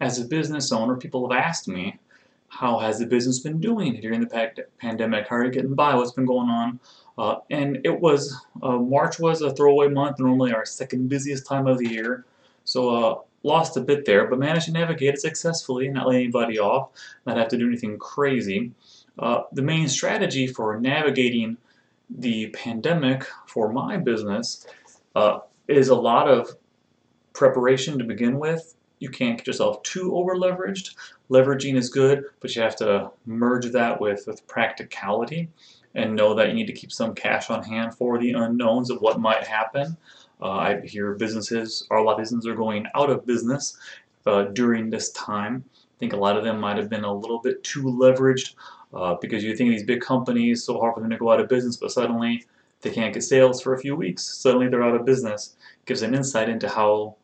as a business owner, people have asked me, how has the business been doing during the pandemic? How are you getting by? What's been going on? Uh, and it was, uh, March was a throwaway month, normally our second busiest time of the year. So uh, lost a bit there, but managed to navigate it successfully, not let anybody off, not have to do anything crazy. Uh, the main strategy for navigating the pandemic for my business uh, is a lot of preparation to begin with. You can't get yourself too over leveraged. Leveraging is good, but you have to merge that with, with practicality and know that you need to keep some cash on hand for the unknowns of what might happen. Uh, I hear businesses, or a lot of businesses are going out of business uh, during this time. I think a lot of them might have been a little bit too leveraged uh, because you think these big companies, so hard for them to go out of business, but suddenly they can't get sales for a few weeks. Suddenly they're out of business. Gives an insight into how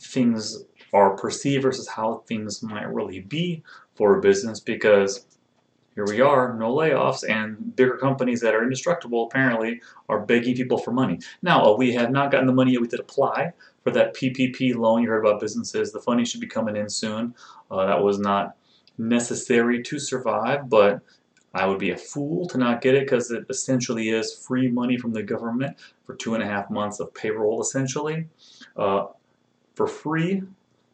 things are perceived versus how things might really be for a business because here we are, no layoffs, and bigger companies that are indestructible apparently are begging people for money. Now, we have not gotten the money yet. We did apply for that PPP loan. You heard about businesses. The funding should be coming in soon. Uh, that was not necessary to survive, but I would be a fool to not get it because it essentially is free money from the government for two and a half months of payroll, essentially, uh, for free.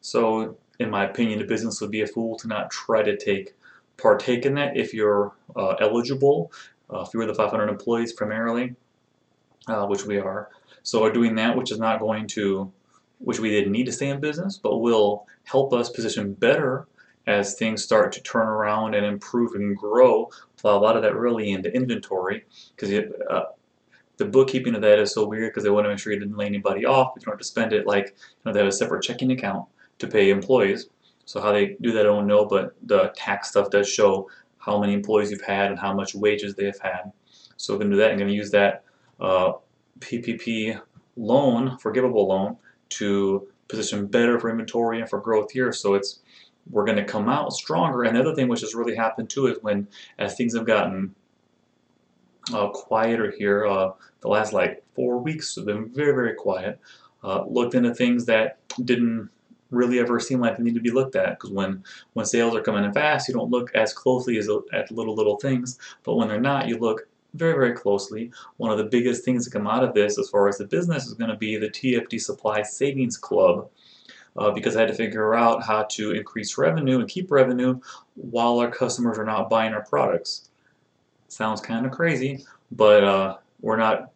So, in my opinion, the business would be a fool to not try to take partake in that if you're uh, eligible, uh, you're the 500 employees primarily, uh, which we are. So we're doing that, which is not going to, which we didn't need to stay in business, but will help us position better as things start to turn around and improve and grow. Plow a lot of that really into inventory because uh, the bookkeeping of that is so weird because they want to make sure you didn't lay anybody off, you don't have to spend it like you know, they have a separate checking account to pay employees. So how they do that, I don't know, but the tax stuff does show how many employees you've had and how much wages they have had. So we're going to do that. I'm going to use that uh, PPP loan, forgivable loan, to position better for inventory and for growth here. So it's we're going to come out stronger. And the other thing which has really happened too is when as things have gotten uh, quieter here, uh, the last like four weeks have been very very quiet. Uh, looked into things that didn't really ever seem like they need to be looked at because when when sales are coming in fast you don't look as closely as at little little things but when they're not you look very very closely. One of the biggest things that come out of this as far as the business is going to be the TFD Supply Savings Club. Uh, because I had to figure out how to increase revenue and keep revenue while our customers are not buying our products. Sounds kind of crazy but uh, we're not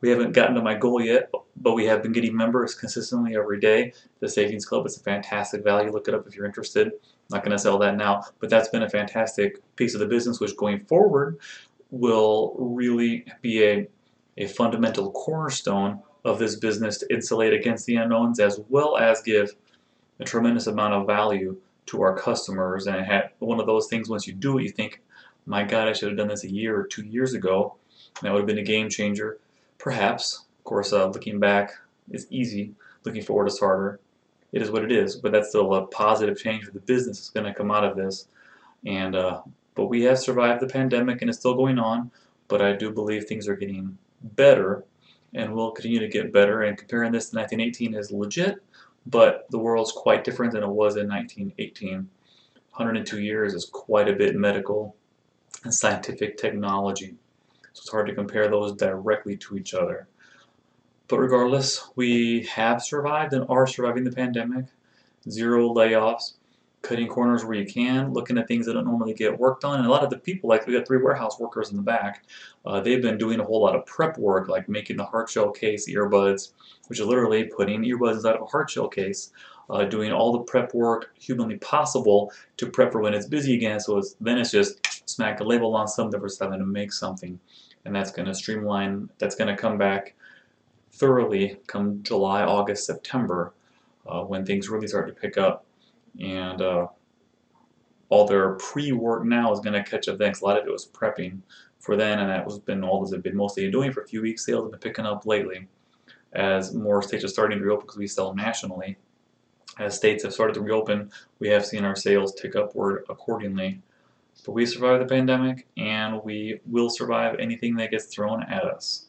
we haven't gotten to my goal yet, but we have been getting members consistently every day. The Savings Club is a fantastic value. Look it up if you're interested. I'm not going to sell that now, but that's been a fantastic piece of the business, which going forward will really be a, a fundamental cornerstone of this business to insulate against the unknowns as well as give a tremendous amount of value to our customers. And it one of those things, once you do it, you think, my God, I should have done this a year or two years ago. That would have been a game changer. Perhaps, of course, uh, looking back is easy. Looking forward is harder. It is what it is, but that's still a positive change for the business that's going to come out of this. And uh, but we have survived the pandemic, and it's still going on. But I do believe things are getting better, and will continue to get better. And comparing this to 1918 is legit, but the world's quite different than it was in 1918. 102 years is quite a bit medical and scientific technology. So it's hard to compare those directly to each other. But regardless, we have survived and are surviving the pandemic. Zero layoffs, cutting corners where you can, looking at things that don't normally get worked on. And a lot of the people, like we got three warehouse workers in the back, uh, they've been doing a whole lot of prep work, like making the hard shell case earbuds, which is literally putting earbuds inside of a hard shell case, uh, doing all the prep work humanly possible to prep for when it's busy again. So it's, then it's just smack a label on something for something to make something and that's going to streamline, that's going to come back thoroughly come July, August, September, uh, when things really start to pick up. And uh, all their pre-work now is going to catch up Thanks. A lot of it was prepping for then, and that was been all they've been mostly doing for a few weeks. Sales have been picking up lately as more states are starting to reopen because we sell nationally. As states have started to reopen, we have seen our sales tick upward accordingly. But we survived the pandemic, and we will survive anything that gets thrown at us.